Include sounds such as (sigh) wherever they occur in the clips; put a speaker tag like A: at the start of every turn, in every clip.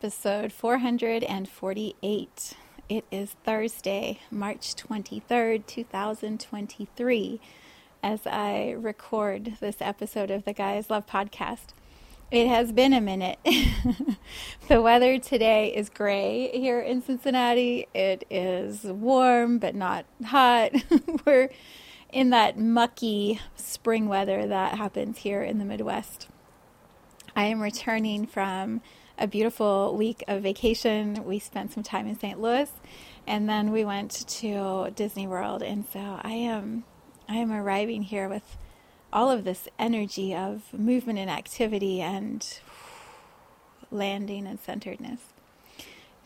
A: Episode 448. It is Thursday, March 23rd, 2023, as I record this episode of the Gaia's Love podcast. It has been a minute. (laughs) the weather today is gray here in Cincinnati. It is warm but not hot. (laughs) We're in that mucky spring weather that happens here in the Midwest. I am returning from a beautiful week of vacation. We spent some time in St. Louis, and then we went to Disney World. And so I am, I am arriving here with all of this energy of movement and activity and landing and centeredness.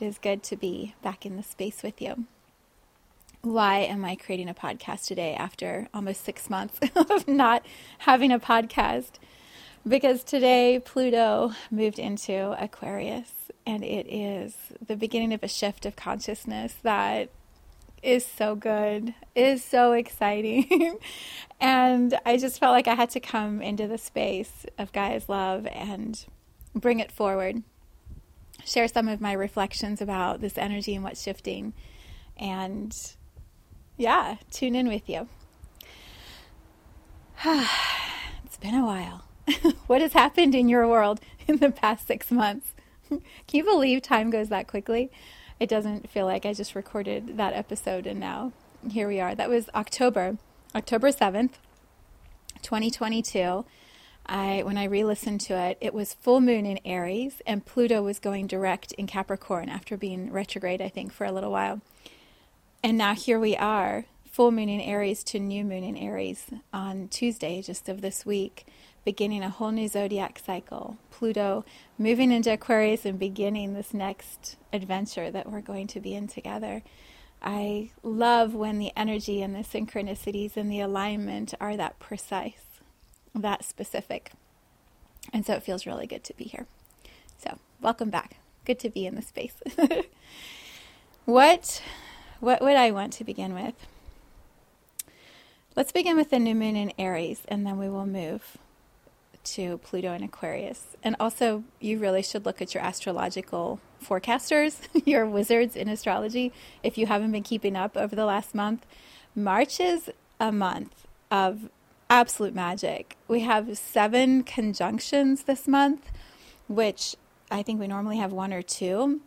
A: It is good to be back in the space with you. Why am I creating a podcast today after almost six months (laughs) of not having a podcast? Because today Pluto moved into Aquarius and it is the beginning of a shift of consciousness that is so good, is so exciting. (laughs) and I just felt like I had to come into the space of Gaia's love and bring it forward, share some of my reflections about this energy and what's shifting, and yeah, tune in with you. (sighs) it's been a while. (laughs) what has happened in your world (laughs) in the past six months? (laughs) Can you believe time goes that quickly? It doesn't feel like I just recorded that episode and now here we are. That was October, October 7th, 2022. I when I re-listened to it, it was full moon in Aries and Pluto was going direct in Capricorn after being retrograde I think for a little while. And now here we are, full moon in Aries to new moon in Aries on Tuesday just of this week beginning a whole new zodiac cycle. Pluto moving into Aquarius and beginning this next adventure that we're going to be in together. I love when the energy and the synchronicities and the alignment are that precise, that specific. And so it feels really good to be here. So, welcome back. Good to be in the space. (laughs) what what would I want to begin with? Let's begin with the new moon in Aries and then we will move to Pluto and Aquarius. And also, you really should look at your astrological forecasters, (laughs) your wizards in astrology, if you haven't been keeping up over the last month. March is a month of absolute magic. We have seven conjunctions this month, which I think we normally have one or two.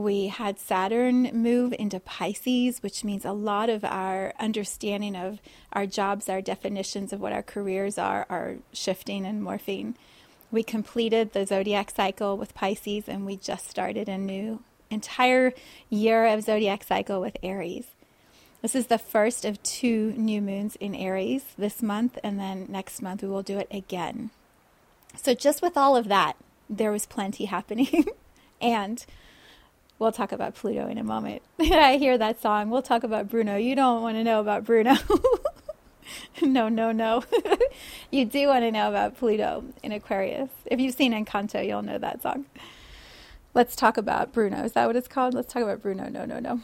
A: We had Saturn move into Pisces, which means a lot of our understanding of our jobs, our definitions of what our careers are, are shifting and morphing. We completed the zodiac cycle with Pisces, and we just started a new entire year of zodiac cycle with Aries. This is the first of two new moons in Aries this month, and then next month we will do it again. So, just with all of that, there was plenty (laughs) happening. and We'll talk about Pluto in a moment. (laughs) I hear that song. We'll talk about Bruno. You don't want to know about Bruno. (laughs) no, no, no. (laughs) you do want to know about Pluto in Aquarius. If you've seen Encanto, you'll know that song. Let's talk about Bruno. Is that what it's called? Let's talk about Bruno. No, no, no.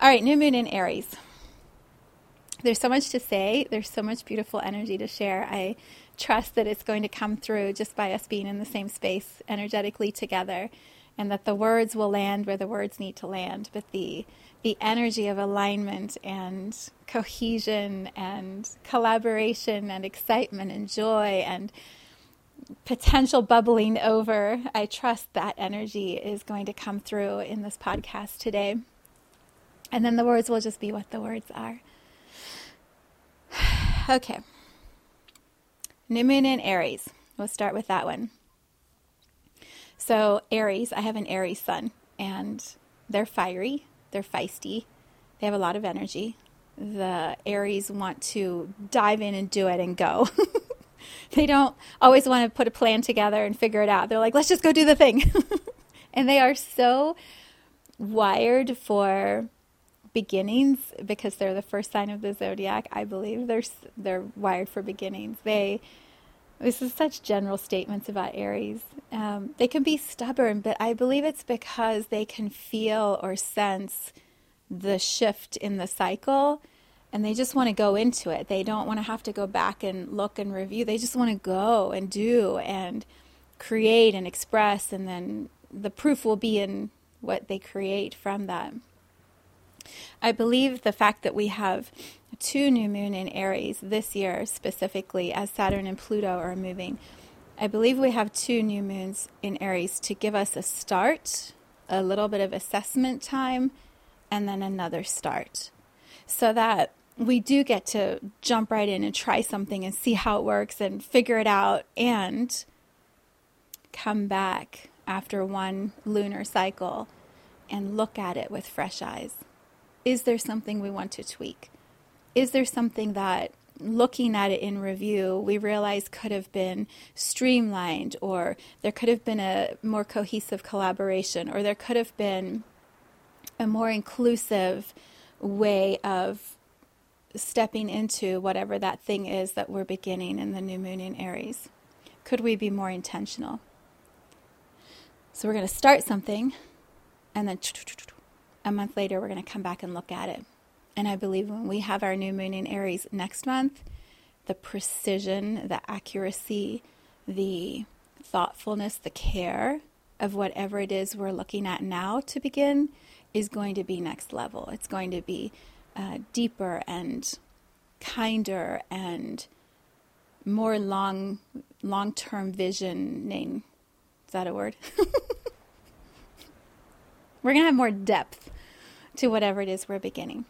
A: All right, new moon in Aries. There's so much to say. There's so much beautiful energy to share. I trust that it's going to come through just by us being in the same space energetically together and that the words will land where the words need to land, but the the energy of alignment and cohesion and collaboration and excitement and joy and potential bubbling over. I trust that energy is going to come through in this podcast today. And then the words will just be what the words are. (sighs) okay. New moon in Aries. We'll start with that one. So, Aries, I have an Aries sun, and they're fiery, they're feisty, they have a lot of energy. The Aries want to dive in and do it and go. (laughs) they don't always want to put a plan together and figure it out. They're like, let's just go do the thing. (laughs) and they are so wired for beginnings because they're the first sign of the zodiac. I believe they're they're wired for beginnings. They this is such general statements about Aries. Um, they can be stubborn, but I believe it's because they can feel or sense the shift in the cycle and they just want to go into it. They don't want to have to go back and look and review. They just want to go and do and create and express, and then the proof will be in what they create from that. I believe the fact that we have two new moon in Aries this year, specifically as Saturn and Pluto are moving, I believe we have two new moons in Aries to give us a start, a little bit of assessment time, and then another start. So that we do get to jump right in and try something and see how it works and figure it out and come back after one lunar cycle and look at it with fresh eyes. Is there something we want to tweak? Is there something that looking at it in review, we realize could have been streamlined, or there could have been a more cohesive collaboration, or there could have been a more inclusive way of stepping into whatever that thing is that we're beginning in the new moon in Aries? Could we be more intentional? So we're going to start something and then a month later, we're going to come back and look at it. And I believe when we have our new moon in Aries next month, the precision, the accuracy, the thoughtfulness, the care of whatever it is we're looking at now to begin is going to be next level. It's going to be uh, deeper and kinder and more long long term visioning. Is that a word? (laughs) We're going to have more depth to whatever it is we're beginning.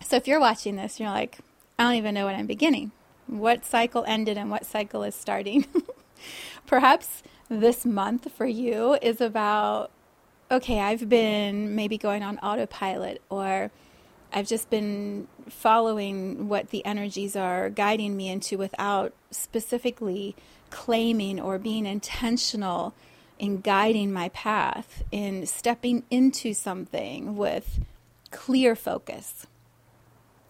A: So if you're watching this, you're like, I don't even know what I'm beginning. What cycle ended and what cycle is starting? (laughs) Perhaps this month for you is about, okay, I've been maybe going on autopilot or I've just been following what the energies are guiding me into without specifically claiming or being intentional in guiding my path, in stepping into something with clear focus.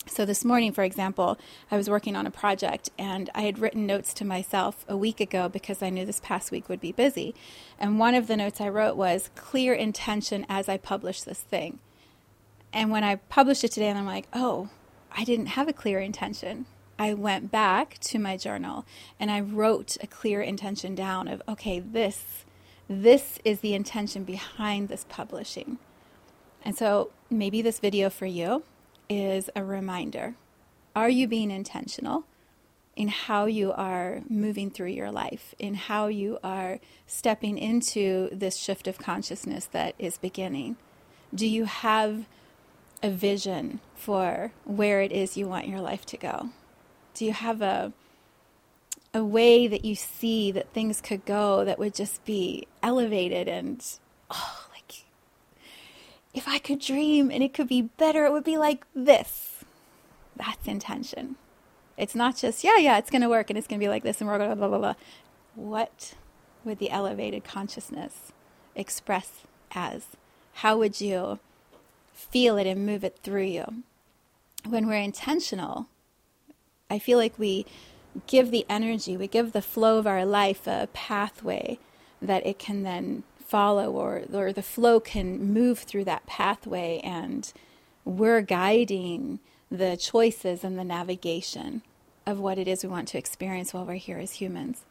A: So, this morning, for example, I was working on a project and I had written notes to myself a week ago because I knew this past week would be busy. And one of the notes I wrote was clear intention as I publish this thing. And when I published it today, and I'm like, oh, I didn't have a clear intention. I went back to my journal and I wrote a clear intention down of, okay, this this is the intention behind this publishing. And so maybe this video for you is a reminder. Are you being intentional in how you are moving through your life, in how you are stepping into this shift of consciousness that is beginning? Do you have a vision for where it is you want your life to go? Do you have a a way that you see that things could go that would just be elevated and oh like if I could dream and it could be better it would be like this. That's intention. It's not just yeah yeah it's going to work and it's going to be like this and we're going to blah blah blah. What would the elevated consciousness express as? How would you feel it and move it through you? When we're intentional I feel like we give the energy, we give the flow of our life a pathway that it can then follow, or, or the flow can move through that pathway, and we're guiding the choices and the navigation of what it is we want to experience while we're here as humans.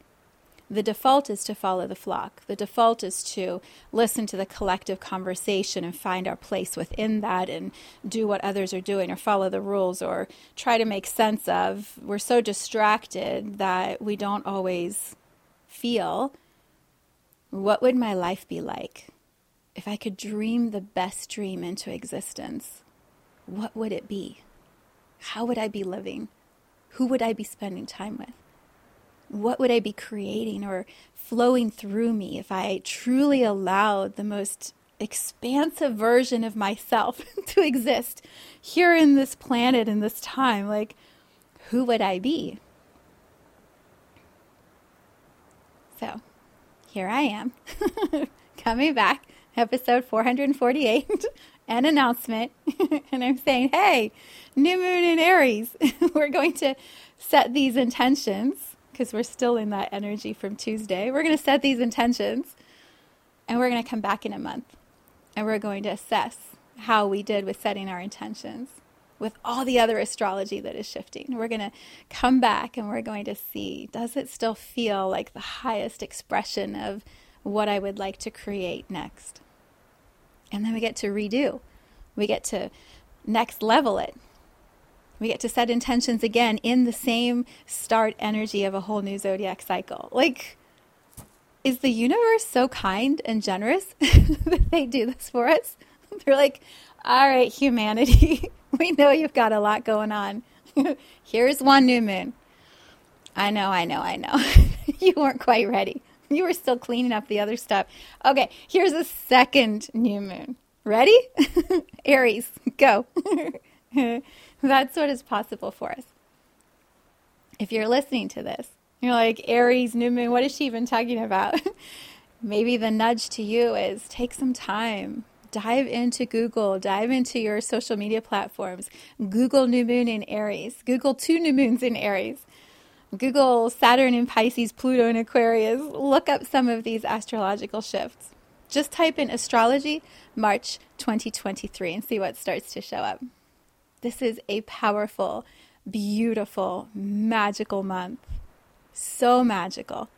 A: The default is to follow the flock. The default is to listen to the collective conversation and find our place within that and do what others are doing or follow the rules or try to make sense of. We're so distracted that we don't always feel what would my life be like if I could dream the best dream into existence? What would it be? How would I be living? Who would I be spending time with? What would I be creating or flowing through me if I truly allowed the most expansive version of myself (laughs) to exist here in this planet in this time, like, who would I be? So here I am, (laughs) coming back, episode 448, (laughs) an announcement. and I'm saying, hey, new moon in Aries, we're going to set these intentions because we're still in that energy from Tuesday. We're going to set these intentions and we're going to come back in a month and we're going to assess how we did with setting our intentions with all the other astrology that is shifting. We're going to come back and we're going to see does it still feel like the highest expression of what I would like to create next? And then we get to redo. We get to next level it. We get to set intentions again in the same start energy of a whole new zodiac cycle. Like, is the universe so kind and generous (laughs) that they do this for us? (laughs) They're like, all right, humanity, (laughs) we know you've got a lot going on. Here's one new moon. I know, I know, I know. you weren't quite ready. You were still cleaning up the other stuff. Okay, here's a second new moon. Ready? Aries, go. (laughs) That's what is possible for us. If you're listening to this, you're like, Aries, new moon, what is she even talking about? (laughs) Maybe the nudge to you is take some time, dive into Google, dive into your social media platforms. Google new moon in Aries, Google two new moons in Aries. Google Saturn in Pisces, Pluto in Aquarius. Look up some of these astrological shifts. Just type in astrology March 2023 and see what starts to show up. This is a powerful, beautiful, magical month. So magical.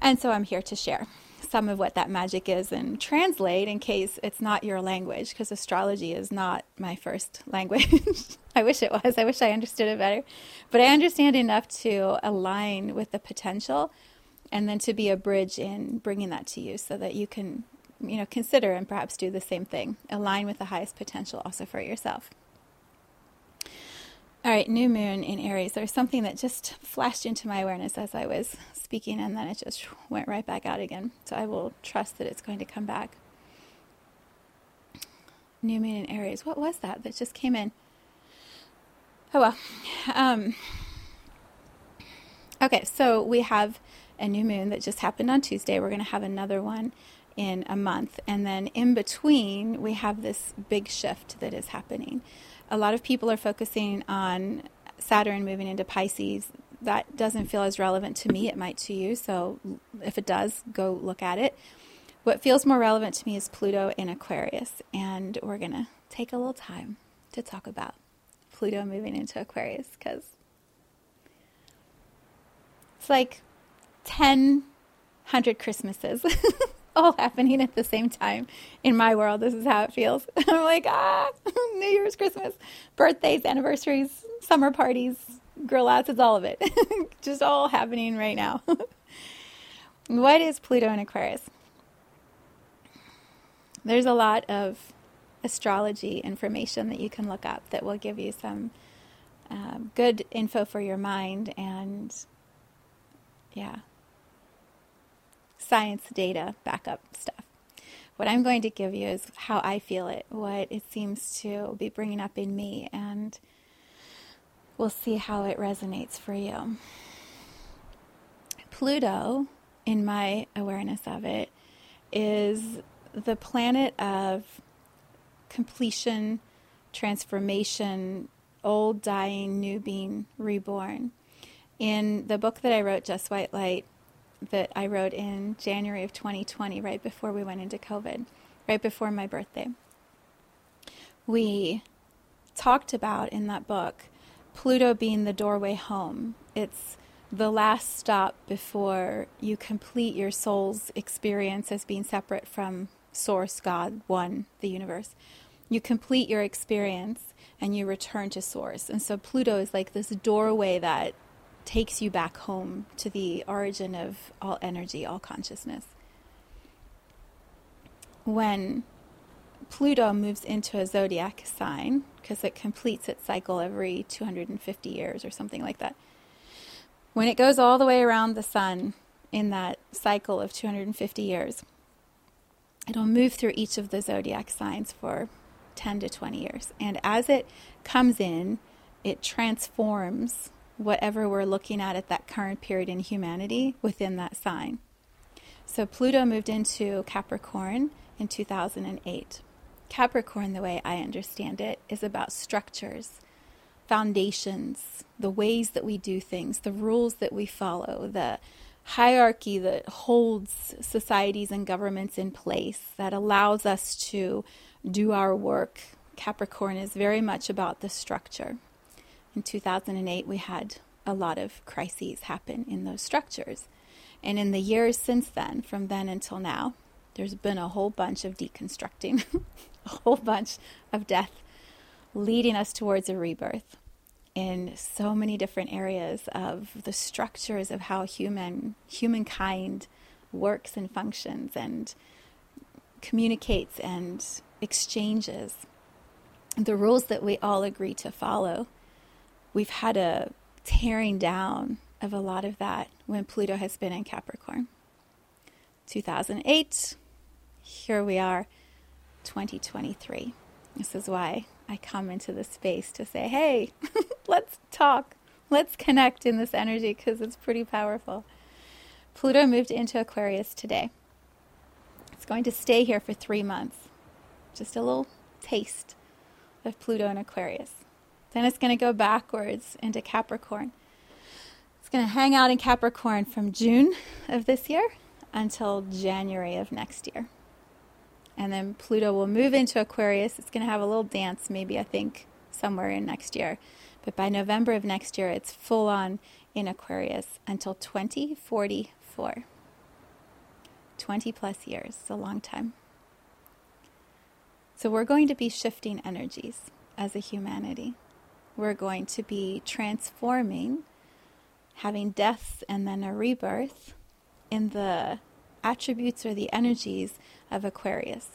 A: And so I'm here to share some of what that magic is and translate in case it's not your language, because astrology is not my first (laughs) language. I wish it was. I wish I understood it better. But I understand enough to align with the potential and then to be a bridge in bringing that to you so that you can you know consider and perhaps do the same thing align with the highest potential also for yourself all right, new moon in Aries. There's something that just flashed into my awareness as I was speaking, and then it just went right back out again. So I will trust that it's going to come back. New moon in Aries. What was that that just came in? Oh well. Um, okay, so we have a new moon that just happened on Tuesday. We're going to have another one in a month. And then in between, we have this big shift that is happening a lot of people are focusing on Saturn moving into Pisces. That doesn't feel as relevant to me. It might to you. So if it does, go look at it. What feels more relevant to me is Pluto in Aquarius. And we're going to take a little time to talk about Pluto moving into Aquarius because it's like 10, 100 Christmases. (laughs) all (laughs) happening at the same time in my world. This is how it feels. (laughs) I'm like, ah, (laughs) New Year's, Christmas, birthdays, anniversaries, summer parties, grill outs, it's all of it. Just all happening right now. what is Pluto in Aquarius? There's a lot of astrology information that you can look up that will give you some um, good info for your mind and yeah science data backup stuff. What I'm going to give you is how I feel it, what it seems to be bringing up in me, and we'll see how it resonates for you. Pluto, in my awareness of it, is the planet of completion, transformation, old dying, new being reborn. In the book that I wrote, Just White Light, that I wrote in January of 2020, right before we went into COVID, right before my birthday. We talked about in that book Pluto being the doorway home. It's the last stop before you complete your soul's experience as being separate from Source, God, One, the universe. You complete your experience and you return to Source. And so Pluto is like this doorway that takes you back home to the origin of all energy, all consciousness. When Pluto moves into a zodiac sign, because it completes its cycle every 250 years or something like that, when it goes all the way around the sun in that cycle of 250 years, it'll move through each of the zodiac signs for 10 to 20 years. And as it comes in, it transforms whatever we're looking at at that current period in humanity within that sign. So Pluto moved into Capricorn in 2008. Capricorn, the way I understand it, is about structures, foundations, the ways that we do things, the rules that we follow, the hierarchy that holds societies and governments in place, that allows us to do our work. Capricorn is very much about the structure. In 2008, we had a lot of crises happen in those structures. And in the years since then, from then until now, there's been a whole bunch of deconstructing, (laughs) a whole bunch of death leading us towards a rebirth in so many different areas of the structures of how human humankind works and functions and communicates and exchanges the rules that we all agree to follow we've had a tearing down of a lot of that when Pluto has been in Capricorn 2008 here we are 2023 this is why I come into the space to say, hey, (laughs) let's talk. Let's connect in this energy because it's pretty powerful. Pluto moved into Aquarius today. It's going to stay here for three months. Just a little taste of Pluto in Aquarius. Then it's going to go backwards into Capricorn. It's going to hang out in Capricorn from June of this year until January of next year and then Pluto will move into Aquarius. It's going to have a little dance, maybe I think somewhere in next year. But by November of next year, it's full on in Aquarius until 2044. 20 plus years, it's a long time. So we're going to be shifting energies as a humanity. We're going to be transforming, having death and then a rebirth in the attributes or the energies of Aquarius.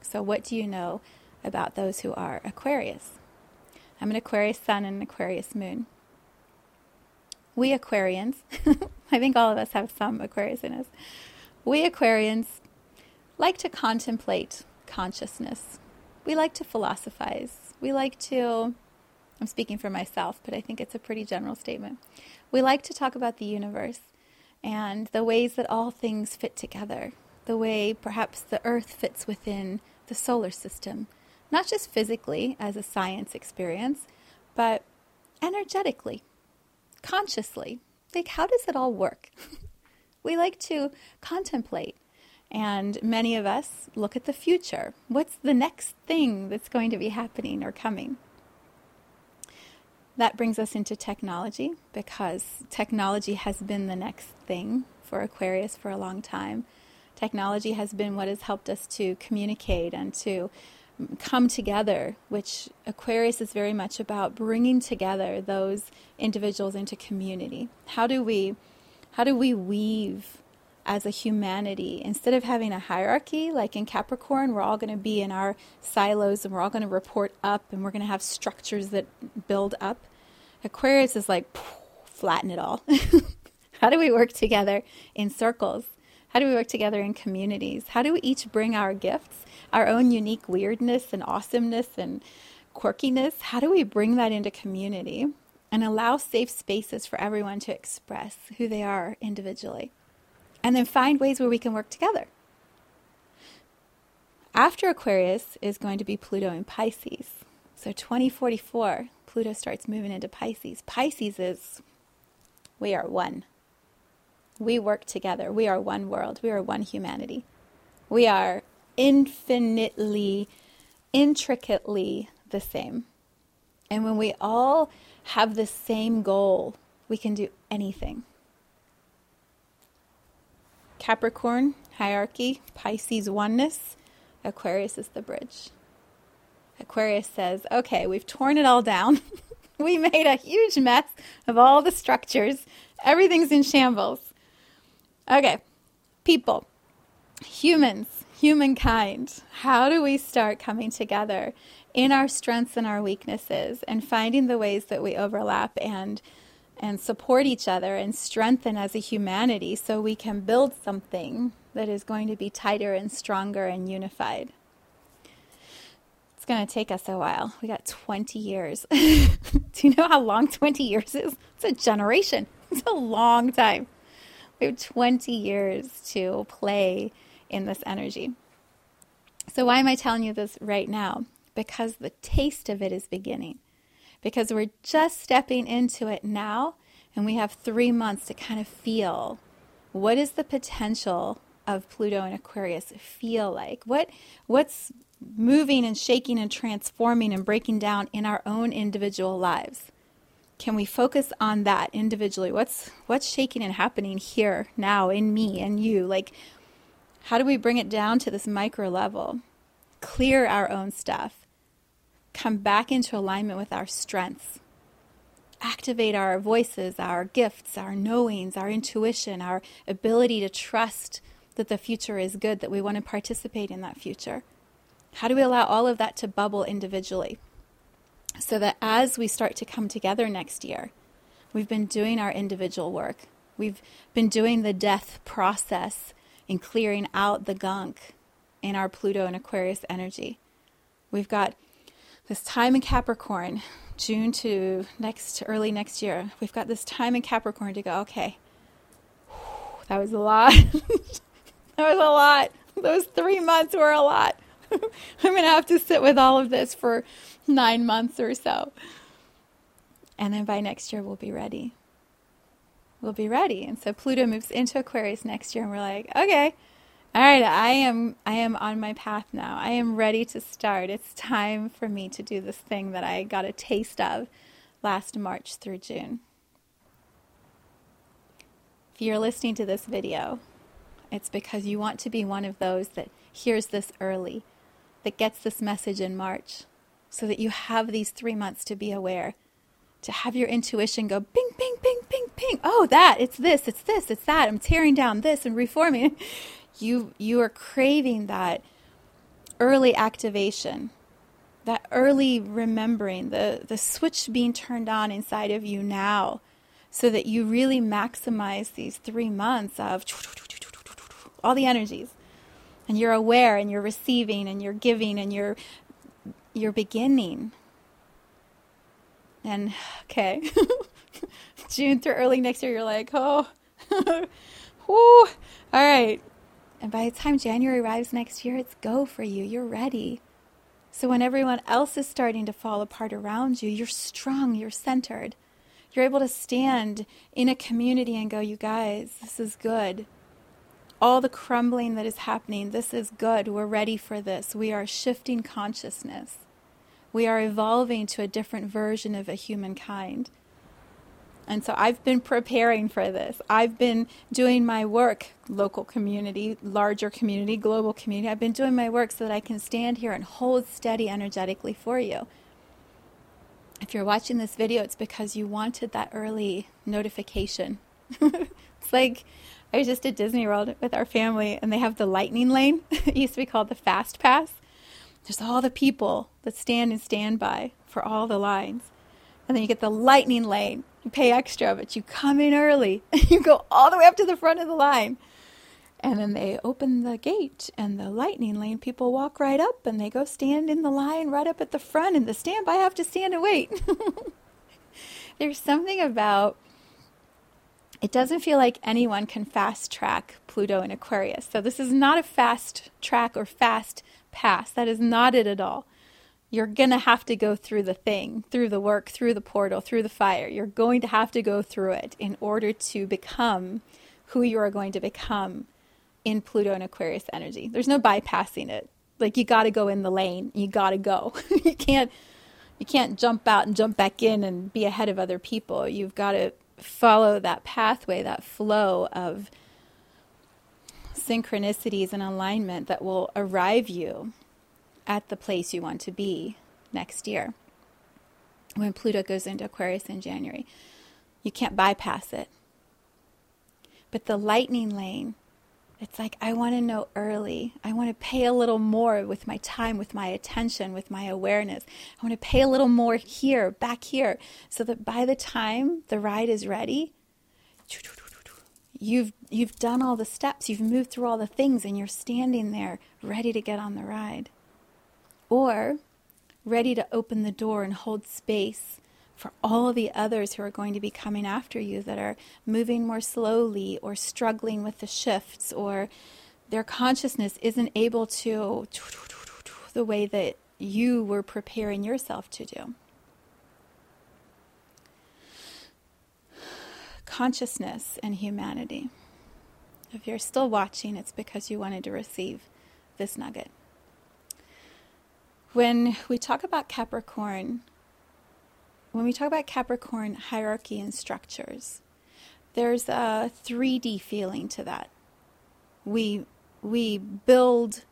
A: So, what do you know about those who are Aquarius? I'm an Aquarius sun and an Aquarius moon. We Aquarians, (laughs) I think all of us have some Aquarius in us. We Aquarians like to contemplate consciousness. We like to philosophize. We like to, I'm speaking for myself, but I think it's a pretty general statement. We like to talk about the universe and the ways that all things fit together the way perhaps the Earth fits within the solar system, not just physically as a science experience, but energetically, consciously. Like, how does it all work? (laughs) we like to contemplate, and many of us look at the future. What's the next thing that's going to be happening or coming? That brings us into technology because technology has been the next thing for Aquarius for a long time technology has been what has helped us to communicate and to come together, which Aquarius is very much about bringing together those individuals into community. How do we how do we weave as a humanity instead of having a hierarchy like in Capricorn we're all going to be in our silos and we're all going to report up and we're going to have structures that build up. Aquarius is like flatten it all. (laughs) how do we work together in circles? How do we work together in communities? How do we each bring our gifts, our own unique weirdness and awesomeness and quirkiness? How do we bring that into community and allow safe spaces for everyone to express who they are individually? And then find ways where we can work together. After Aquarius is going to be Pluto in Pisces. So 2044, Pluto starts moving into Pisces. Pisces is we are one. We work together. We are one world. We are one humanity. We are infinitely, intricately the same. And when we all have the same goal, we can do anything. Capricorn, hierarchy, Pisces, oneness, Aquarius is the bridge. Aquarius says, okay, we've torn it all down. (laughs) we made a huge mess of all the structures. Everything's in shambles. Okay, people, humans, humankind, how do we start coming together in our strengths and our weaknesses and finding the ways that we overlap and and support each other and strengthen as a humanity so we can build something that is going to be tighter and stronger and unified. It's going to take us a while. We got 20 years. (laughs) Do you know how long 20 years is? It's a generation, it's a long time. We have 20 years to play in this energy. So, why am I telling you this right now? Because the taste of it is beginning. Because we're just stepping into it now, and we have three months to kind of feel what is the potential of Pluto and Aquarius feel like? What what's moving and shaking and transforming and breaking down in our own individual lives? Can we focus on that individually? What's what's shaking and happening here now in me and you? Like how do we bring it down to this micro level? Clear our own stuff. Come back into alignment with our strengths activate our voices, our gifts, our knowings, our intuition, our ability to trust that the future is good, that we want to participate in that future? How do we allow all of that to bubble individually? So that as we start to come together next year, we've been doing our individual work. We've been doing the death process in clearing out the gunk in our Pluto and Aquarius energy. We've got this time in Capricorn June to next early next year. We've got this time in Capricorn to go, okay. That was a lot. (laughs) that was a lot. Those 3 months were a lot. (laughs) I'm going to have to sit with all of this for 9 months or so. And then by next year we'll be ready. We'll be ready. And so Pluto moves into Aquarius next year and we're like, okay, all right, I am I am on my path now. I am ready to start. It's time for me to do this thing that I got a taste of last March through June. If you're listening to this video, it's because you want to be one of those that hears this early, that gets this message in March, so that you have these 3 months to be aware to have your intuition go bing, bing, bing, bing, bing. Oh, that, it's this, it's this, it's that. I'm tearing down this and reforming. (laughs) you you are craving that early activation that early remembering the the switch being turned on inside of you now so that you really maximize these 3 months of all the energies. And you're aware and you're receiving and you're giving and you're you're beginning. And okay. (laughs) June through early next year you're like oh. (laughs) Whoo all right and by the time January arrives next year, it's go for you. You're ready. So when everyone else is starting to fall apart around you, you're strong, you're centered. You're able to stand in a community and go, you guys, this is good. All the crumbling that is happening, this is good. We're ready for this. We are shifting consciousness. We are evolving to a different version of a humankind. And so I've been preparing for this. I've been doing my work, local community, larger community, global community. I've been doing my work so that I can stand here and hold steady energetically for you. If you're watching this video, it's because you wanted that early notification. (laughs) it's like I was just at Disney World with our family, and they have the lightning lane. (laughs) it used to be called the Fast Pass. There's all the people that stand and stand by for all the lines. And then you get the lightning lane you pay extra, but you come in early. (laughs) you go all the way up to the front of the line. And then they open the gate, and the lightning lane people walk right up and they go stand in the line right up at the front, and the standby have to stand and wait. (laughs) There's something about it doesn't feel like anyone can fast track Pluto and Aquarius. So, this is not a fast track or fast pass. That is not it at all you're going to have to go through the thing, through the work, through the portal, through the fire. You're going to have to go through it in order to become who you are going to become in Pluto and Aquarius energy. There's no bypassing it. Like you got to go in the lane. You got to go. (laughs) you can't you can't jump out and jump back in and be ahead of other people. You've got to follow that pathway, that flow of synchronicities and alignment that will arrive you at the place you want to be next year when Pluto goes into Aquarius in January. You can't bypass it. But the lightning lane, it's like I want to know early. I want to pay a little more with my time, with my attention, with my awareness. I want to pay a little more here, back here, so that by the time the ride is ready, you've you've done all the steps, you've moved through all the things and you're standing there ready to get on the ride. Or ready to open the door and hold space for all the others who are going to be coming after you that are moving more slowly or struggling with the shifts or their consciousness isn't able to the way that you were preparing yourself to do. Consciousness and humanity. If you're still watching, it's because you wanted to receive this nugget. When we talk about Capricorn, when we talk about Capricorn hierarchy and structures, there's a 3D feeling to that. We we build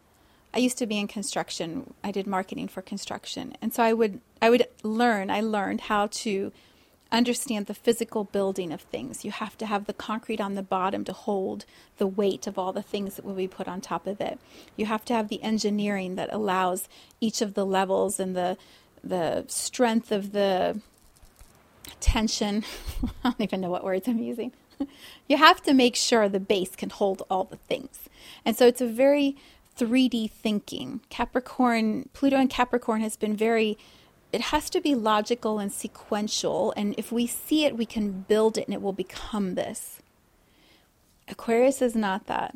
A: I used to be in construction. I did marketing for construction. And so I would I would learn, I learned how to understand the physical building of things. You have to have the concrete on the bottom to hold the weight of all the things that will be put on top of it. You have to have the engineering that allows each of the levels and the the strength of the tension. (laughs) I don't even know what words I'm using. (laughs) you have to make sure the base can hold all the things. And so it's a very 3D thinking. Capricorn, Pluto and Capricorn has been very, it has to be logical and sequential. And if we see it, we can build it and it will become this. Aquarius is not that.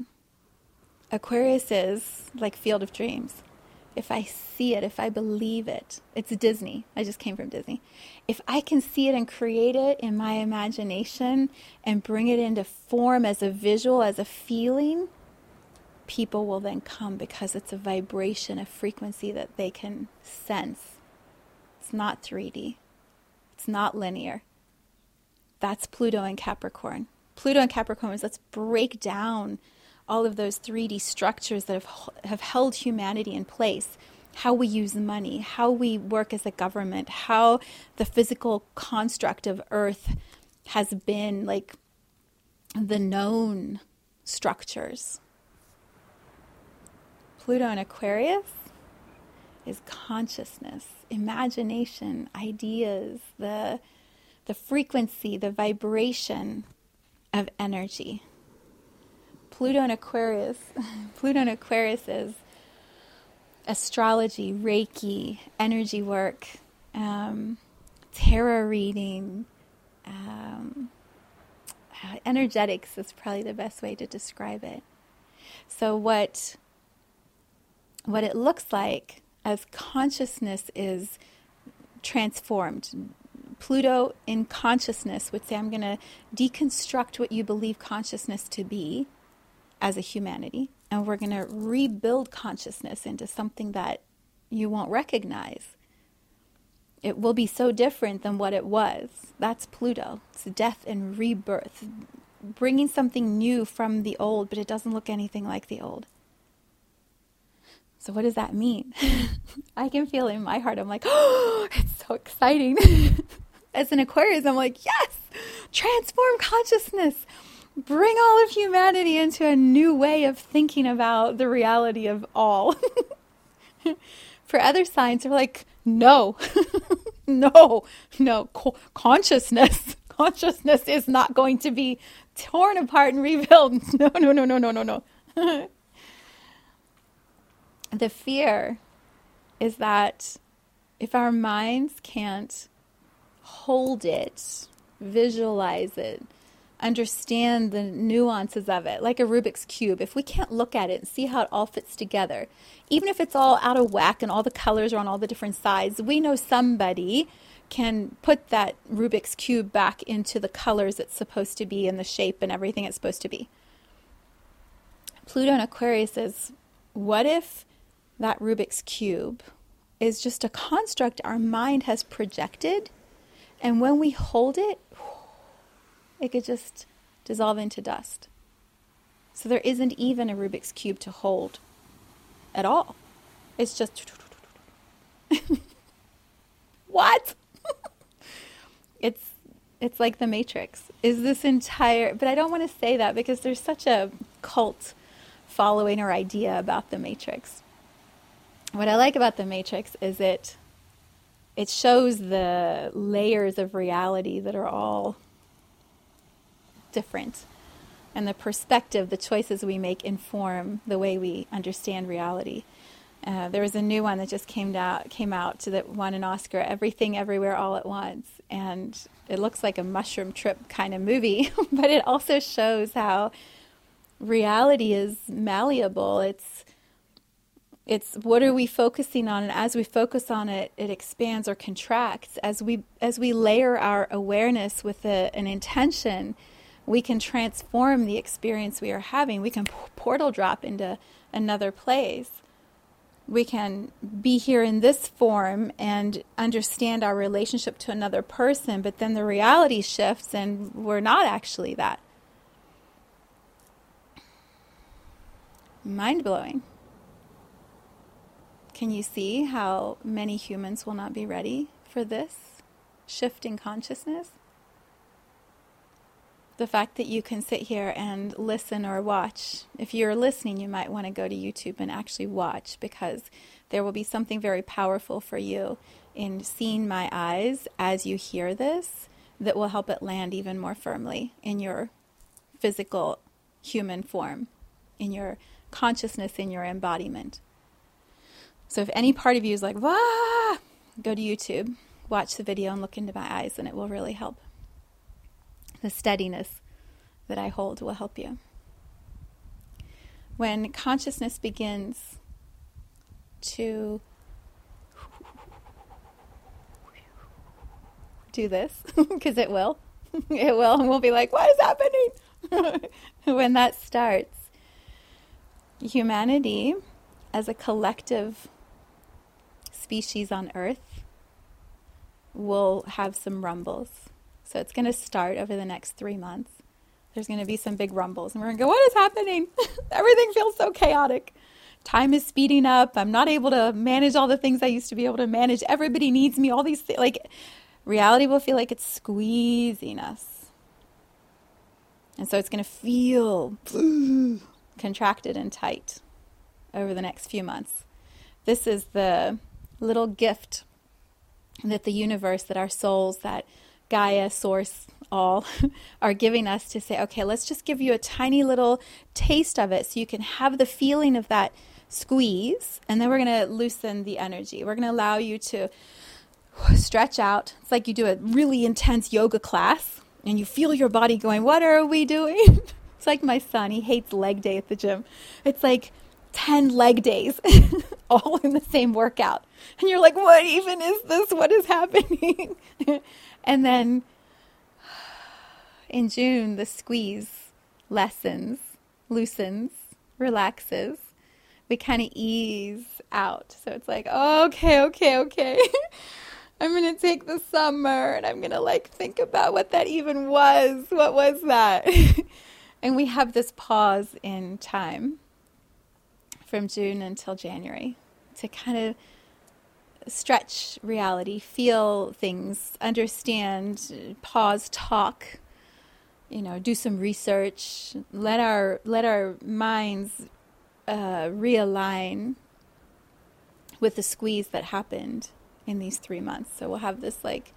A: Aquarius is like Field of Dreams if I see it, if I believe it, it's Disney. I just came from Disney. If I can see it and create it in my imagination and bring it into form as a visual, as a feeling, people will then come because it's a vibration, a frequency that they can sense. It's not 3D, it's not linear. That's Pluto and Capricorn. Pluto and Capricorn is let's break down all of those 3D structures that have, have held humanity in place how we use money, how we work as a government, how the physical construct of Earth has been like the known structures. Pluto and Aquarius is consciousness, imagination, ideas, the, the frequency, the vibration of energy. Pluto and Aquarius. (laughs) Pluto and Aquarius is astrology, Reiki, energy work, um, tarot reading, um, uh, energetics is probably the best way to describe it. So what what it looks like as consciousness is transformed. Pluto in consciousness would say, I'm going to deconstruct what you believe consciousness to be as a humanity, and we're going to rebuild consciousness into something that you won't recognize. It will be so different than what it was. That's Pluto. It's death and rebirth, bringing something new from the old, but it doesn't look anything like the old. So, what does that mean? (laughs) I can feel in my heart, I'm like, oh, (gasps) it's so exciting. (laughs) As an Aquarius, I'm like, yes, transform consciousness bring all of humanity into a new way of thinking about the reality of all. (laughs) For other signs, they're like, no, no, no, Co- consciousness. Consciousness is not going to be torn apart and rebuilt. No, no, no, no, no, no, no. The fear is that if our minds can't hold it, visualize it, understand the nuances of it, like a Rubik's Cube, if we can't look at it and see how it all fits together, even if it's all out of whack and all the colors are on all the different sides, we know somebody can put that Rubik's Cube back into the colors it's supposed to be and the shape and everything it's supposed to be. Pluto and Aquarius is what if that Rubik's Cube is just a construct our mind has projected, and when we hold it, it could just dissolve into dust. So there isn't even a Rubik's Cube to hold at all. It's just. (laughs) what? (laughs) it's it's like the Matrix. Is this entire but I don't want to say that because there's such a cult following or idea about the Matrix. What I like about the Matrix is it it shows the layers of reality that are all different. and the perspective, the choices we make inform the way we understand reality. Uh, there was a new one that just came out came out that won an Oscar, Everything Everywhere All at Once, and it looks like a mushroom trip kind of movie, (laughs) but it also shows how reality is malleable. It's it's what are we focusing on and as we focus on it it expands or contracts as we as we layer our awareness with a, an intention we can transform the experience we are having we can portal drop into another place we can be here in this form and understand our relationship to another person, but then the reality shifts and we're not actually that. Mind blowing. Can you see how many humans will not be ready for this shift in consciousness? the fact that you can sit here and listen or watch. If you're listening, you might want to go to YouTube and actually watch because there will be something very powerful for you in seeing my eyes as you hear this that will help it land even more firmly in your physical human form, in your consciousness, in your embodiment. So if any part of you is like, "Wah!" go to YouTube, watch the video, and look into my eyes, and it will really help the steadiness that I hold will help you. When consciousness begins to do this, (laughs) because it will, (laughs) it will, and we'll be like, what is happening? (laughs) when that starts, humanity as a collective species on Earth will have some rumbles so it's going to start over the next three months. There's going to be some big rumbles, and we're going to go, What is happening? (laughs) Everything feels so chaotic. Time is speeding up. I'm not able to manage all the things I used to be able to manage. Everybody needs me. All these things. Like, reality will feel like it's squeezing us. And so it's going to feel (sniffs) contracted and tight over the next few months. This is the little gift that the universe, that our souls, that Gaia, Source, all (laughs) are giving us to say, okay, let's just give you a tiny little taste of it so you can have the feeling of that squeeze. And then we're going to loosen the energy. We're going to allow you to stretch out. It's like you do a really intense yoga class and you feel your body going, what are we doing? (laughs) it's like my son, he hates leg day at the gym. It's like 10 leg days (laughs) all in the same workout. And you're like, what even is this? What is happening? (laughs) And then in June, the squeeze lessens, loosens, relaxes. We kind of ease out. So it's like, okay, okay, okay. (laughs) I'm going to take the summer and I'm going to like think about what that even was. What was that? and we have this pause in time from June until January to kind of stretch reality, feel things, understand, pause, talk, you know, do some research, let our let our minds uh, realign with the squeeze that happened in these three months. So we'll have this like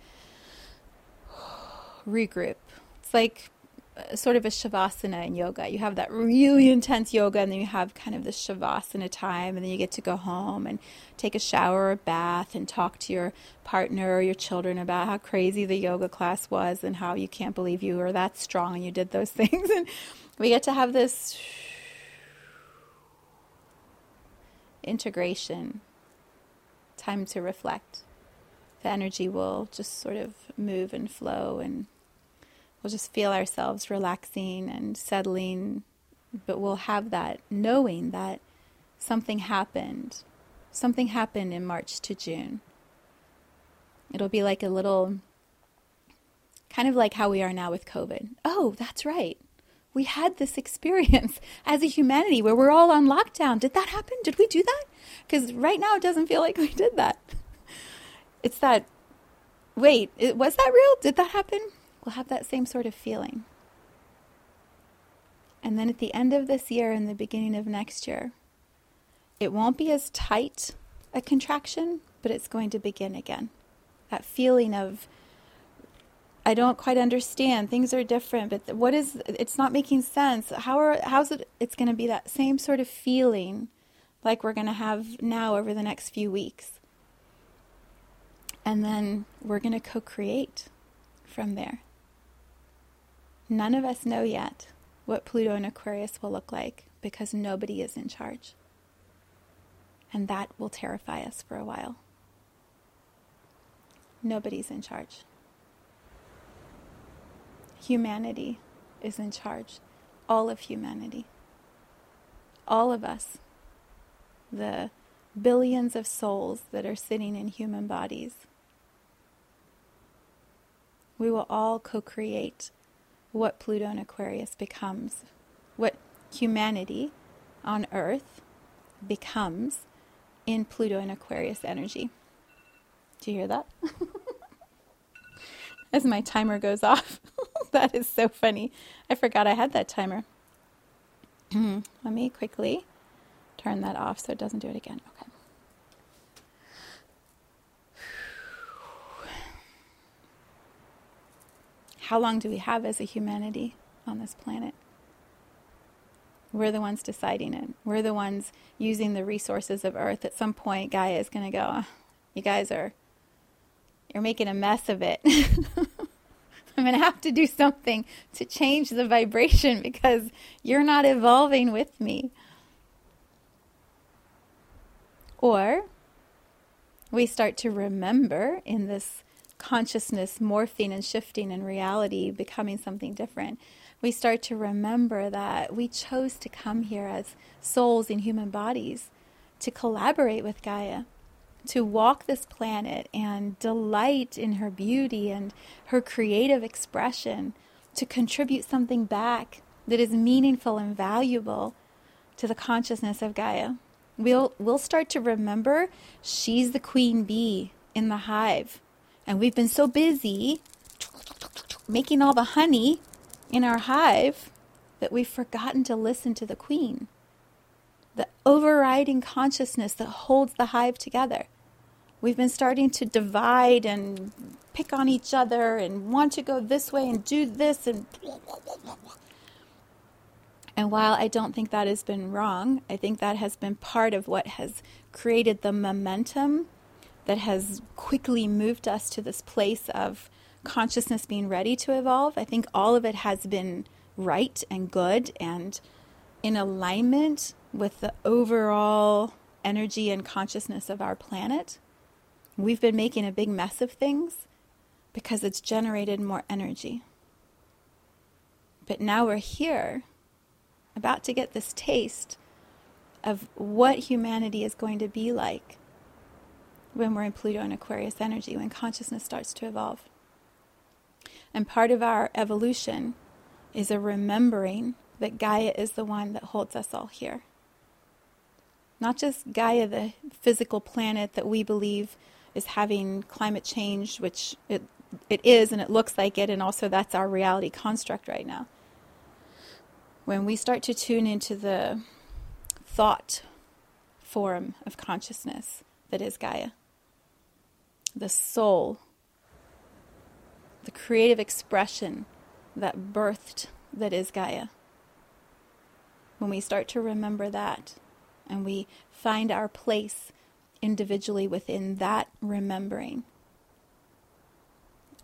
A: (sighs) regroup. It's like Uh, sort of a shavasana in yoga. You have that really intense yoga, and then you have kind of the shavasana time, and then you get to go home and take a shower or bath and talk to your partner or your children about how crazy the yoga class was and how you can't believe you were that strong and you did those (laughs) things. And we get to have this integration, time to reflect. The energy will just sort of move and flow and we'll just feel ourselves relaxing and settling, but we'll have that knowing that something happened. Something happened in March to June. It'll be like a little, kind of like how we are now with COVID. Oh, that's right. We had this (laughs) experience as a humanity where we're all on lockdown. Did that happen? Did we do that? Because right now it doesn't feel like we did that. (laughs) It's that, wait, was that real? Did that happen? Will have that same sort of feeling. And then at the end of this year and the beginning of next year, it won't be as tight a contraction, but it's going to begin again. That feeling of I don't quite understand. Things are different, but what is it's not making sense. How are how's it it's going to be that same sort of feeling like we're going to have now over the next few weeks. And then we're going to co-create from there. None of us know yet what Pluto and Aquarius will look like because nobody is in charge. And that will terrify us for a while. Nobody's in charge. Humanity is in charge. All of humanity. All of us. The billions of souls that are sitting in human bodies. We will all co create what Pluto and Aquarius becomes, what humanity on Earth becomes in Pluto and Aquarius energy. Do you hear that? (laughs) As my timer goes off. (laughs) that is so funny. I forgot I had that timer. (clears throat) Let me quickly turn that off so it doesn't do it again. Okay. How long do we have as a humanity on this planet? We're the ones deciding it. We're the ones using the resources of Earth. At some point, Gaia is going to go, oh, you guys are, you're making a mess of it. (laughs) I'm going to have to do something to change the vibration because you're not evolving with me. Or we start to remember in this consciousness morphing and shifting in reality, becoming something different we start to remember that we chose to come here as souls in human bodies to collaborate with Gaia, to walk this planet and delight in her beauty and her creative expression, to contribute something back that is meaningful and valuable to the consciousness of Gaia. We'll, we'll start to remember she's the queen bee in the hive. And we've been so busy making all the honey in our hive that we've forgotten to listen to the queen, the overriding consciousness that holds the hive together. We've been starting to divide and pick on each other and want to go this way and do this and and while I don't think that has been wrong, I think that has been part of what has created the momentum that has quickly moved us to this place of consciousness being ready to evolve. I think all of it has been right and good and in alignment with the overall energy and consciousness of our planet. We've been making a big mess of things because it's generated more energy. But now we're here, about to get this taste of what humanity is going to be like when we're in Pluto and Aquarius energy, when consciousness starts to evolve. And part of our evolution is a remembering that Gaia is the one that holds us all here. Not just Gaia, the physical planet that we believe is having climate change, which it, it is and it looks like it, and also that's our reality construct right now. When we start to tune into the thought form of consciousness that is Gaia, the soul the creative expression that birthed that is Gaia. When we start to remember that and we find our place individually within that remembering,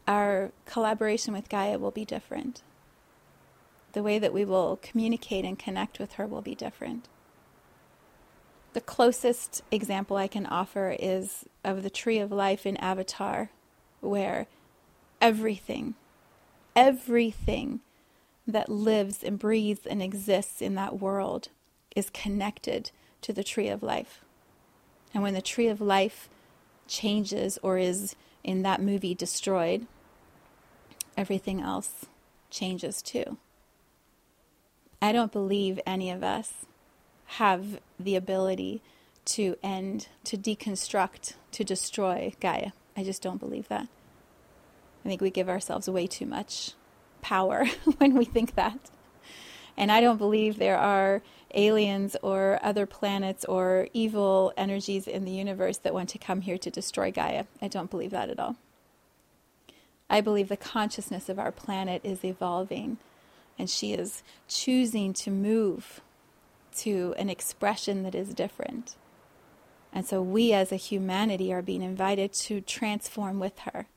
A: our collaboration with Gaia will be different. The way that we will communicate and connect with her will be different. The closest example I can offer is of the tree of life in Avatar, where everything, everything that lives and breathes and exists in that world is connected to the tree of life. And when the tree of life changes or is in that movie destroyed, everything else changes too. I don't believe any of us have the ability to end, to deconstruct, to destroy Gaia. I just don't believe that. I think we give ourselves way too much power (laughs) when we think that. And I don't believe there are aliens or other planets or evil energies in the universe that want to come here to destroy Gaia. I don't believe that at all. I believe the consciousness of our planet is evolving and she is choosing to move to an expression that is different. And so we as a humanity are being invited to transform with her,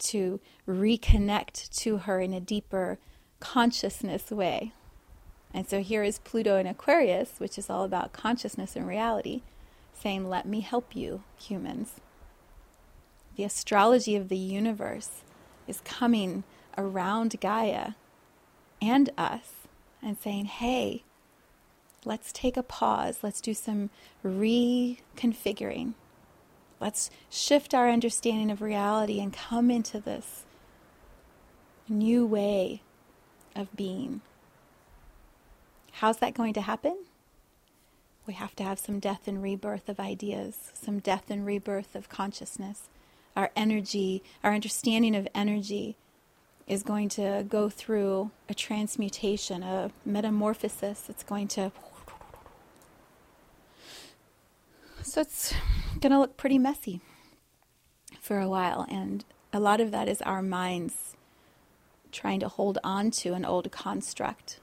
A: to reconnect to her in a deeper consciousness way. And so here is Pluto in Aquarius, which is all about consciousness and reality, saying, Let me help you, humans. The astrology of the universe is coming around Gaia and us and saying, Hey, let's take a pause. Let's do some reconfiguring. Let's shift our understanding of reality and come into this new way of being. How's that going to happen? We have to have some death and rebirth of ideas, some death and rebirth of consciousness. Our energy, our understanding of energy is going to go through a transmutation, a metamorphosis. It's going to So it's going to look pretty messy for a while. And a lot of that is our minds trying to hold on to an old construct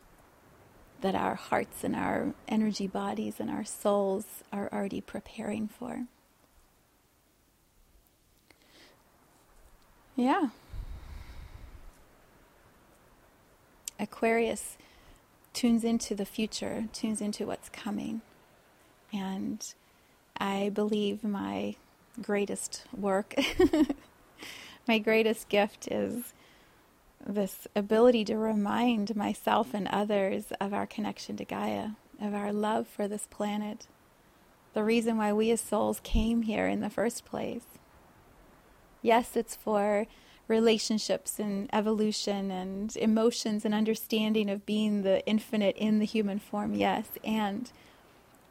A: that our hearts and our energy bodies and our souls are already preparing for. Yeah. Aquarius tunes into the future, tunes into what's coming. And I believe my greatest work, (laughs) my greatest gift is this ability to remind myself and others of our connection to Gaia, of our love for this planet, the reason why we as souls came here in the first place. Yes, it's for relationships and evolution and emotions and understanding of being the infinite in the human form, yes. And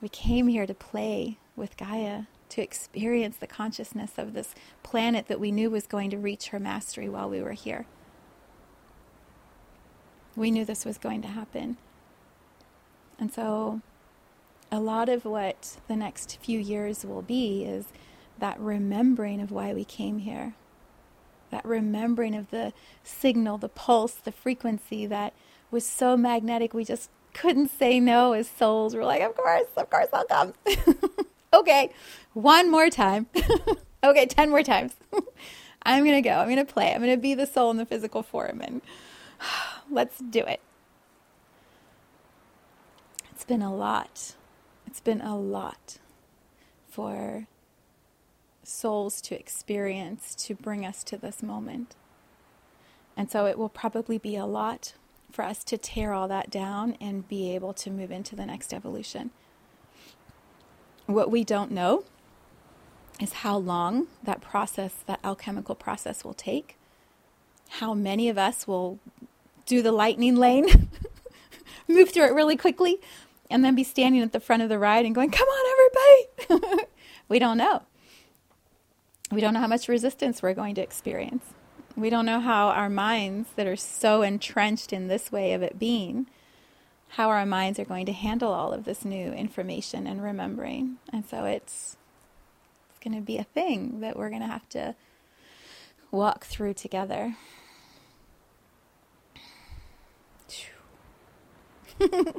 A: we came here to play with Gaia, to experience the consciousness of this planet that we knew was going to reach her mastery while we were here. We knew this was going to happen. And so, a lot of what the next few years will be is that remembering of why we came here, that remembering of the signal, the pulse, the frequency that was so magnetic we just couldn't say no as souls. We're like, of course, of course, I'll come. (laughs) okay, one more time. (laughs) okay, 10 more times. (laughs) I'm going to go. I'm going to play. I'm going to be the soul in the physical form and (sighs) let's do it. It's been a lot. It's been a lot for souls to experience to bring us to this moment. And so it will probably be a lot for us to tear all that down and be able to move into the next evolution. What we don't know is how long that process, that alchemical process, will take. How many of us will do the lightning lane, (laughs) move through it really quickly, and then be standing at the front of the ride and going, Come on, everybody! (laughs) we don't know. We don't know how much resistance we're going to experience. We don't know how our minds, that are so entrenched in this way of it being, how our minds are going to handle all of this new information and remembering. And so it's it's going to be a thing that we're going to have to walk through together. (laughs) if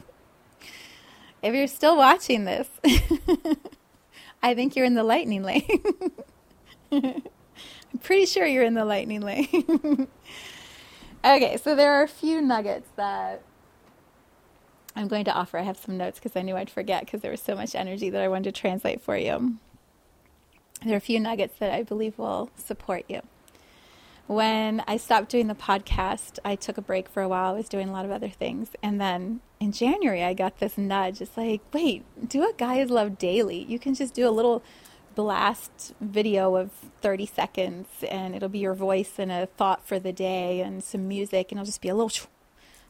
A: you're still watching this, (laughs) I think you're in the lightning lane. (laughs) I'm pretty sure you're in the lightning lane. okay, so there are a few nuggets that I'm going to offer. I have some notes because I knew I'd forget because there was so much energy that I wanted to translate for you. There are a few nuggets that I believe will support you. When I stopped doing the podcast, I took a break for a while. I was doing a lot of other things. And then in January, I got this nudge. It's like, wait, do what Gaia's Love Daily. You can just do a little blast video of 30 seconds and it'll be your voice and a thought for the day and some music and it'll just be a little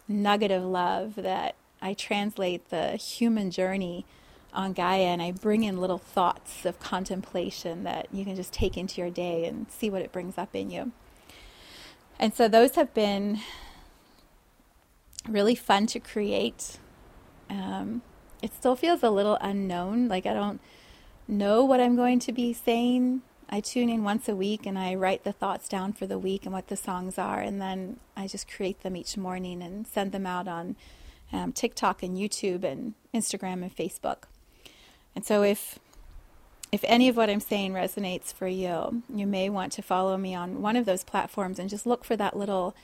A: nugget of love that I translate the human journey on Gaia and I bring in little thoughts of contemplation that you can just take into your day and see what it brings up in you. And so those have been really fun to create. Um, it still feels a little unknown, like I don't know what I'm going to be saying I tune in once a week and I write the thoughts down for the week and what the songs are, and then I just create them each morning and send them out on um, TikTok and YouTube and Instagram and Facebook. And so if if any of what I'm saying resonates for you, you may want to follow me on one of those platforms and just look for that little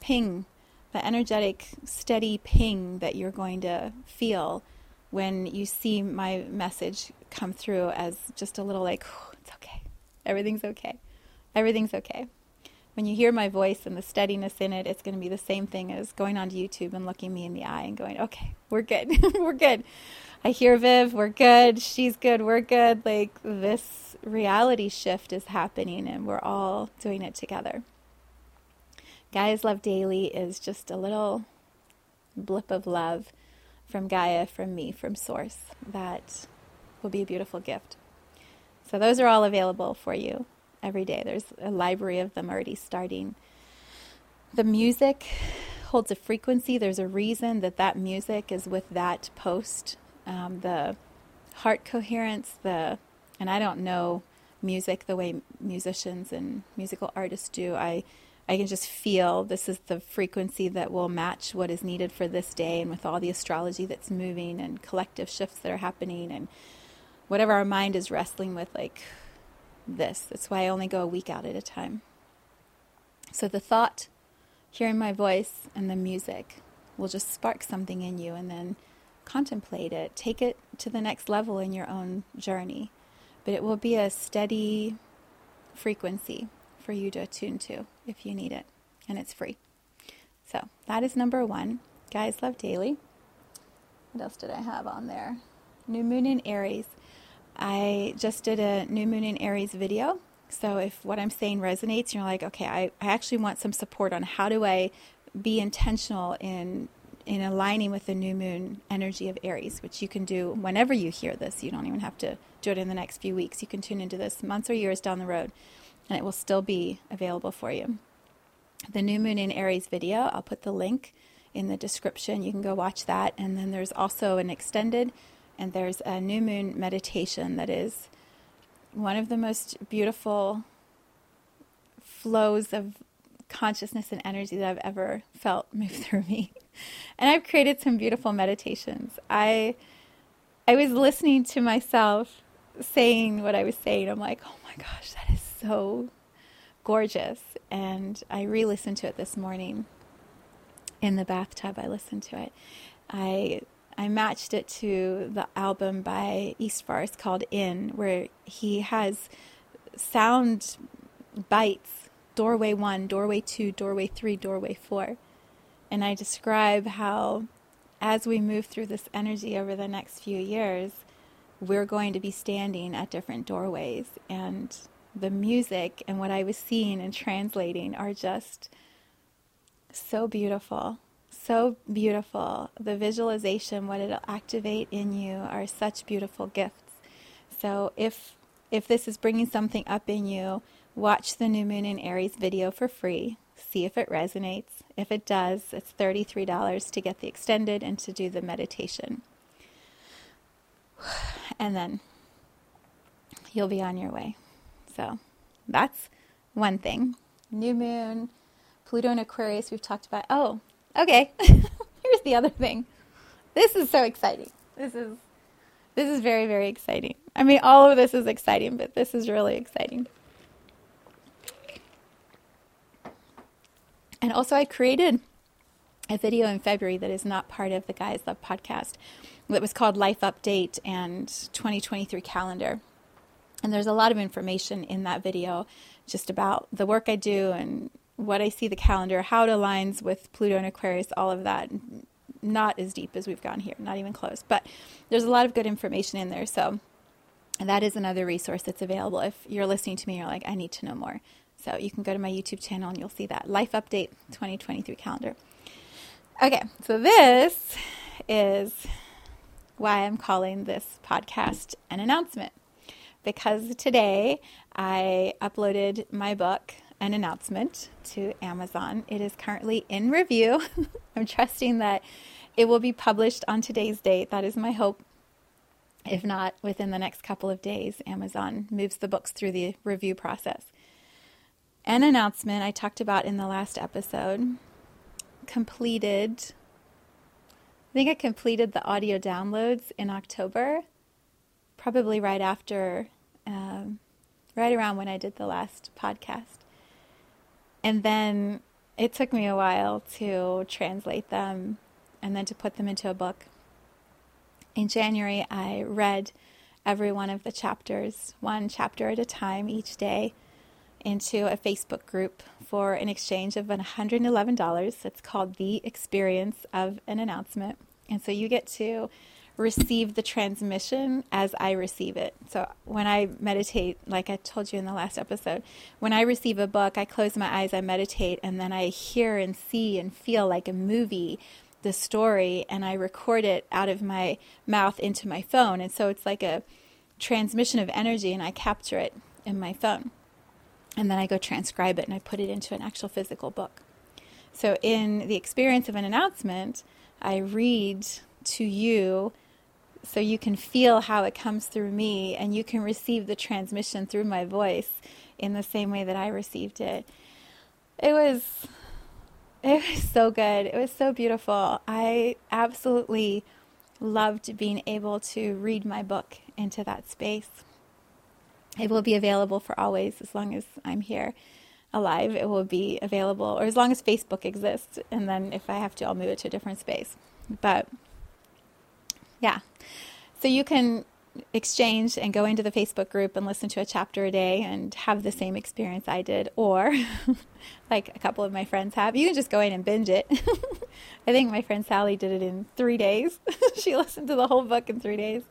A: ping, the energetic, steady ping that you're going to feel when you see my message come through as just a little like, it's okay. Everything's okay. Everything's okay. When you hear my voice and the steadiness in it, it's going to be the same thing as going onto YouTube and looking me in the eye and going, okay, we're good. (laughs) we're good. I hear Viv, we're good, she's good, we're good. Like this reality shift is happening and we're all doing it together. Gaia's Love Daily is just a little blip of love from Gaia, from me, from Source that will be a beautiful gift. So those are all available for you every day. There's a library of them already starting. The music holds a frequency. There's a reason that that music is with that post um, the heart coherence, the and I don't know music the way musicians and musical artists do. I I can just feel this is the frequency that will match what is needed for this day, and with all the astrology that's moving and collective shifts that are happening, and whatever our mind is wrestling with, like this. That's why I only go a week out at a time. So the thought, hearing my voice, and the music will just spark something in you, and then contemplate it, take it to the next level in your own journey. But it will be a steady frequency for you to attune to if you need it, and it's free. So that is number one. Gaia's Love Daily. What else did I have on there? New Moon in Aries. I just did a New Moon in Aries video. So if what I'm saying resonates, you're like, okay, I, I actually want some support on how do I be intentional in in aligning with the new moon energy of Aries, which you can do whenever you hear this. You don't even have to do it in the next few weeks. You can tune into this months or years down the road, and it will still be available for you. The new moon in Aries video, I'll put the link in the description. You can go watch that. And then there's also an extended, and there's a new moon meditation that is one of the most beautiful flows of consciousness and energy that I've ever felt (laughs) move through me. And I've created some beautiful meditations. I I was listening to myself saying what I was saying. I'm like, "Oh my gosh, that is so gorgeous." And I re-listened to it this morning in the bathtub. I listened to it. I I matched it to the album by East Forest called In, where he has sound bites doorway one, doorway two, doorway three, doorway four. And I describe how, as we move through this energy over the next few years, we're going to be standing at different doorways. And the music and what I was seeing and translating are just so beautiful. So beautiful. The visualization, what it'll activate in you, are such beautiful gifts. So if if this is bringing something up in you, Watch the New Moon in Aries video for free. See if it resonates. If it does, it's $33 to get the extended and to do the meditation. (sighs) And then you'll be on your way. So that's one thing. New Moon, Pluto and Aquarius, we've talked about. Oh, okay. (laughs) Here's the other thing. This is so exciting. This is this is very very exciting. I mean, all of this is exciting, but this is really exciting. And also, I created a video in February that is not part of the Gaia's Love podcast that was called Life Update and 2023 Calendar. And there's a lot of information in that video just about the work I do and what I see the calendar, how it aligns with Pluto and Aquarius, all of that. Not as deep as we've gone here, not even close. But there's a lot of good information in there. So that is another resource that's available. If you're listening to me, you're like, I need to know more. So you can go to my YouTube channel and you'll see that Life Update 2023 calendar. Okay, so this is why I'm calling this podcast an announcement. Because today I uploaded my book, An Announcement, to Amazon. It is currently in review. (laughs) I'm trusting that it will be published on today's date. That is my hope. If not, within the next couple of days, Amazon moves the books through the review process. An announcement I talked about in the last episode completed, I think I completed the audio downloads in October, probably right after, um, right around when I did the last podcast. And then it took me a while to translate them and then to put them into a book. In January, I read every one of the chapters, one chapter at a time each day, into a Facebook group for an exchange of $111. It's called The Experience of an Announcement. And so you get to receive the transmission as I receive it. So when I meditate, like I told you in the last episode, when I receive a book, I close my eyes, I meditate, and then I hear and see and feel like a movie the story and I record it out of my mouth into my phone. And so it's like a transmission of energy and I capture it in my phone. And then I go transcribe it and I put it into an actual physical book. So in the experience of an announcement, I read to you so you can feel how it comes through me and you can receive the transmission through my voice in the same way that I received it. It was it was so good. It was so beautiful. I absolutely loved being able to read my book into that space. It will be available for always as long as I'm here alive. It will be available, or as long as Facebook exists. And then if I have to, I'll move it to a different space. But yeah. So you can exchange and go into the Facebook group and listen to a chapter a day and have the same experience I did, or (laughs) like a couple of my friends have. You can just go in and binge it. (laughs) I think my friend Sally did it in three days. (laughs) she listened to the whole book in three days.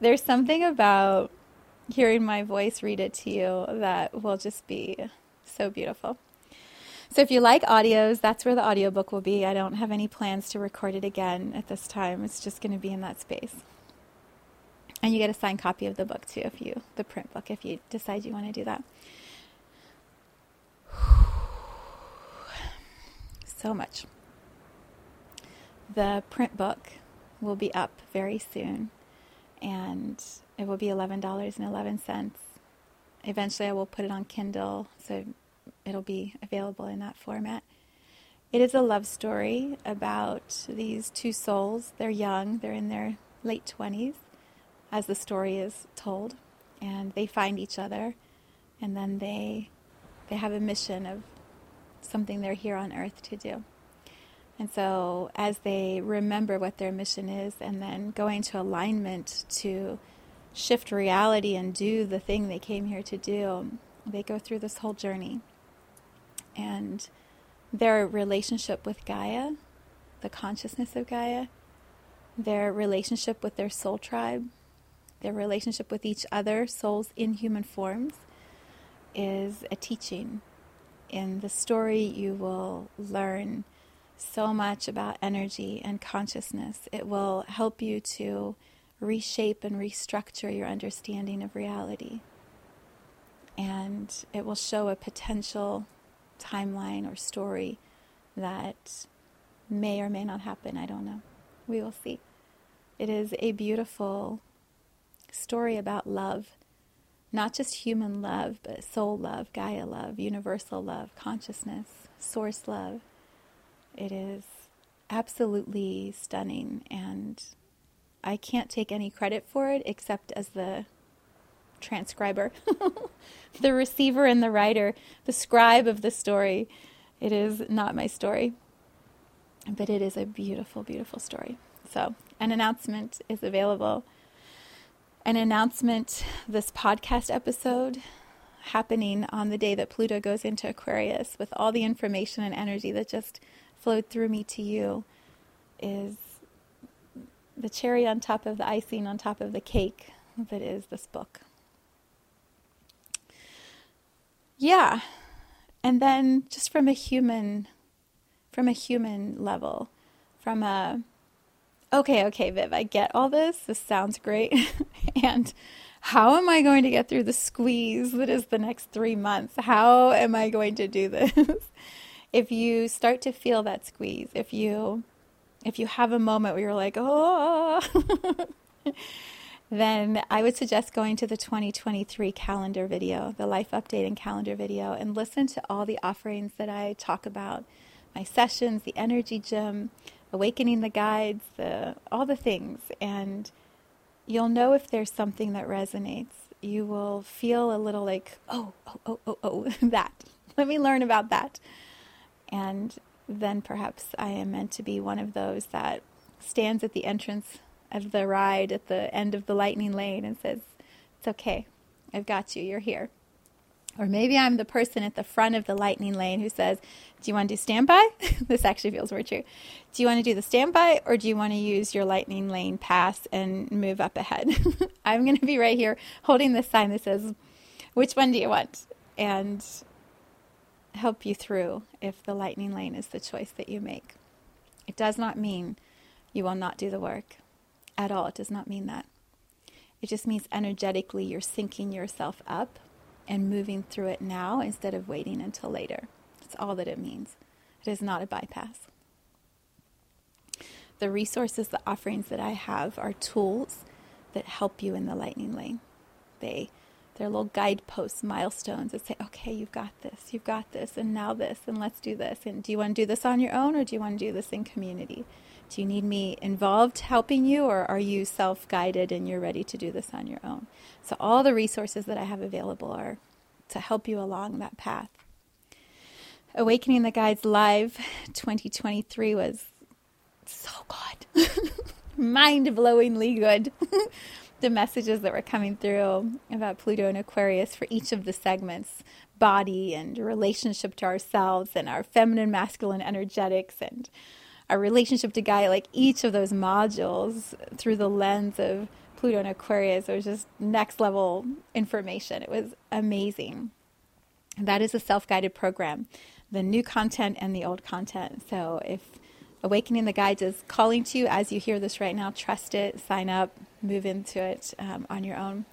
A: There's something about hearing my voice read it to you that will just be so beautiful. So if you like audios, that's where the audiobook will be. I don't have any plans to record it again at this time. It's just going to be in that space. And you get a signed copy of the book too if you the print book if you decide you want to do that. (sighs) So much. The print book will be up very soon and it will be $11.11. Eventually I will put it on Kindle so it'll be available in that format. It is a love story about these two souls. They're young, they're in their late 20s as the story is told, and they find each other, and then they they have a mission of something they're here on earth to do. And so, as they remember what their mission is, and then go into alignment to shift reality and do the thing they came here to do, they go through this whole journey. And their relationship with Gaia, the consciousness of Gaia, their relationship with their soul tribe, their relationship with each other, souls in human forms, is a teaching. In the story, you will learn so much about energy and consciousness. It will help you to reshape and restructure your understanding of reality. And it will show a potential timeline or story that may or may not happen. I don't know. We will see. It is a beautiful story about love. Not just human love, but soul love, Gaia love, universal love, consciousness, source love. It is absolutely stunning, and I can't take any credit for it except as the transcriber, (laughs) the receiver and the writer, the scribe of the story. It is not my story, but it is a beautiful, beautiful story. So, an announcement is available an announcement this podcast episode happening on the day that Pluto goes into Aquarius with all the information and energy that just flowed through me to you is the cherry on top of the icing on top of the cake that is this book. Yeah. And then just from a human from a human level, from a okay, okay, Viv, I get all this. This sounds great. (laughs) and how am I going to get through the squeeze that is the next three months? How am I going to do (laughs) this? if you start to feel that squeeze, if you if you have a moment where you're like, oh, (laughs) then I would suggest going to the 2023 calendar video, the life update and calendar video, and listen to all the offerings that I talk about my sessions, the energy gym, awakening the guides, the, all the things. And you'll know if there's something that resonates. You will feel a little like, oh, oh, oh, oh, oh, (laughs) that. Let me learn about that. And then perhaps I am meant to be one of those that stands at the entrance of the ride at the end of the lightning lane and says, It's okay. I've got you. You're here. Or maybe I'm the person at the front of the lightning lane who says, Do you want to do standby? (laughs) this actually feels more true. Do you want to do the standby or do you want to use your lightning lane pass and move up ahead? (laughs) I'm going to be right here holding this sign that says, Which one do you want? And help you through if the lightning lane is the choice that you make. It does not mean you will not do the work at all. It does not mean that. It just means energetically you're syncing yourself up and moving through it now instead of waiting until later. That's all that it means. It is not a bypass. The resources, the offerings that I have are tools that help you in the lightning lane. They they're little guideposts, milestones that say, okay, you've got this, you've got this, and now this, and let's do this. And do you want to do this on your own or do you want to do this in community? Do you need me involved helping you, or are you self guided and you're ready to do this on your own? So, all the resources that I have available are to help you along that path. Awakening the Guides Live 2023 was so good, (laughs) mind blowingly good. (laughs) the messages that were coming through about Pluto and Aquarius for each of the segments body and relationship to ourselves and our feminine masculine energetics and our relationship to Gaia, like each of those modules through the lens of Pluto and Aquarius, it was just next level information. It was amazing. That is a self guided program, the new content and the old content. So if Awakening the Guides is calling to you as you hear this right now, trust it, sign up, move into it um, on your own.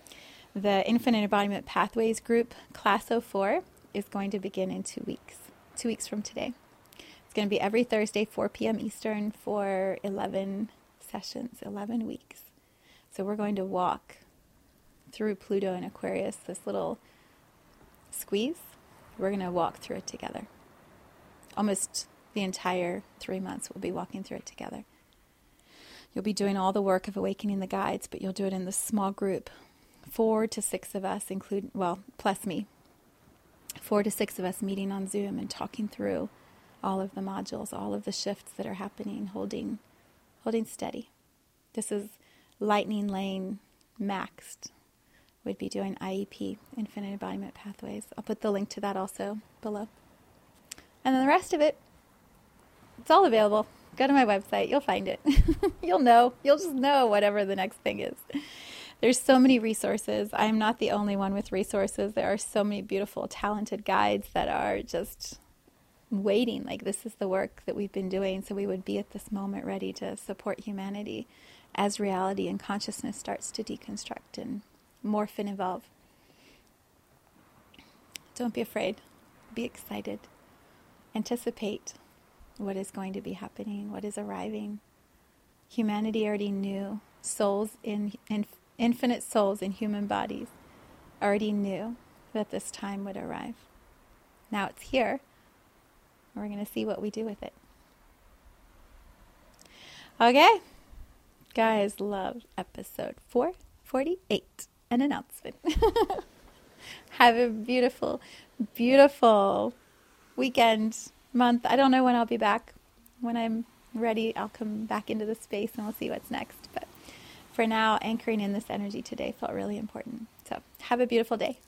A: The Infinite Embodiment Pathways group, Class 04, is going to begin in two weeks, two weeks from today. Going to be every Thursday, 4 p.m. Eastern, for 11 sessions, 11 weeks. So we're going to walk through Pluto and Aquarius, this little squeeze. We're going to walk through it together. Almost the entire three months, we'll be walking through it together. You'll be doing all the work of awakening the guides, but you'll do it in this small group. Four to six of us, include well, plus me. Four to six of us meeting on Zoom and talking through all of the modules, all of the shifts that are happening, holding, holding steady. This is Lightning Lane maxed. We'd be doing IEP, Infinite Embodiment Pathways. I'll put the link to that also below. And then the rest of it, it's all available. Go to my website, you'll find it. (laughs) you'll know. You'll just know whatever the next thing is. There's so many resources. I'm not the only one with resources. There are so many beautiful, talented guides that are just waiting like this is the work that we've been doing so we would be at this moment ready to support humanity as reality and consciousness starts to deconstruct and morph and evolve. Don't be afraid. Be excited. Anticipate what is going to be happening what is arriving. Humanity already knew souls in, in infinite souls in human bodies already knew that this time would arrive. Now it's here we're going to see what we do with it. Okay. Gaia's Love episode 448, an announcement. (laughs) Have a beautiful, beautiful weekend, month. I don't know when I'll be back. When I'm ready, I'll come back into the space and we'll see what's next. But for now, anchoring in this energy today felt really important. So have a beautiful day.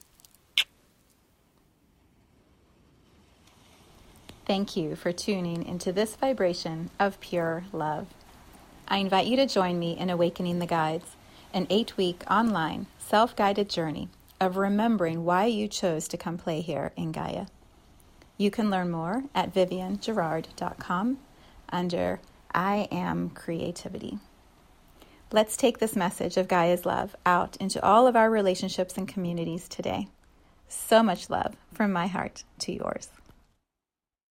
A: Thank you for tuning into this vibration of pure love. I invite you to join me in Awakening the Guides, an eight week online self guided journey of remembering why you chose to come play here in Gaia. You can learn more at viviennegerard.com under I Am Creativity. Let's take this message of Gaia's love out into all of our relationships and communities today. So much love from my heart to yours.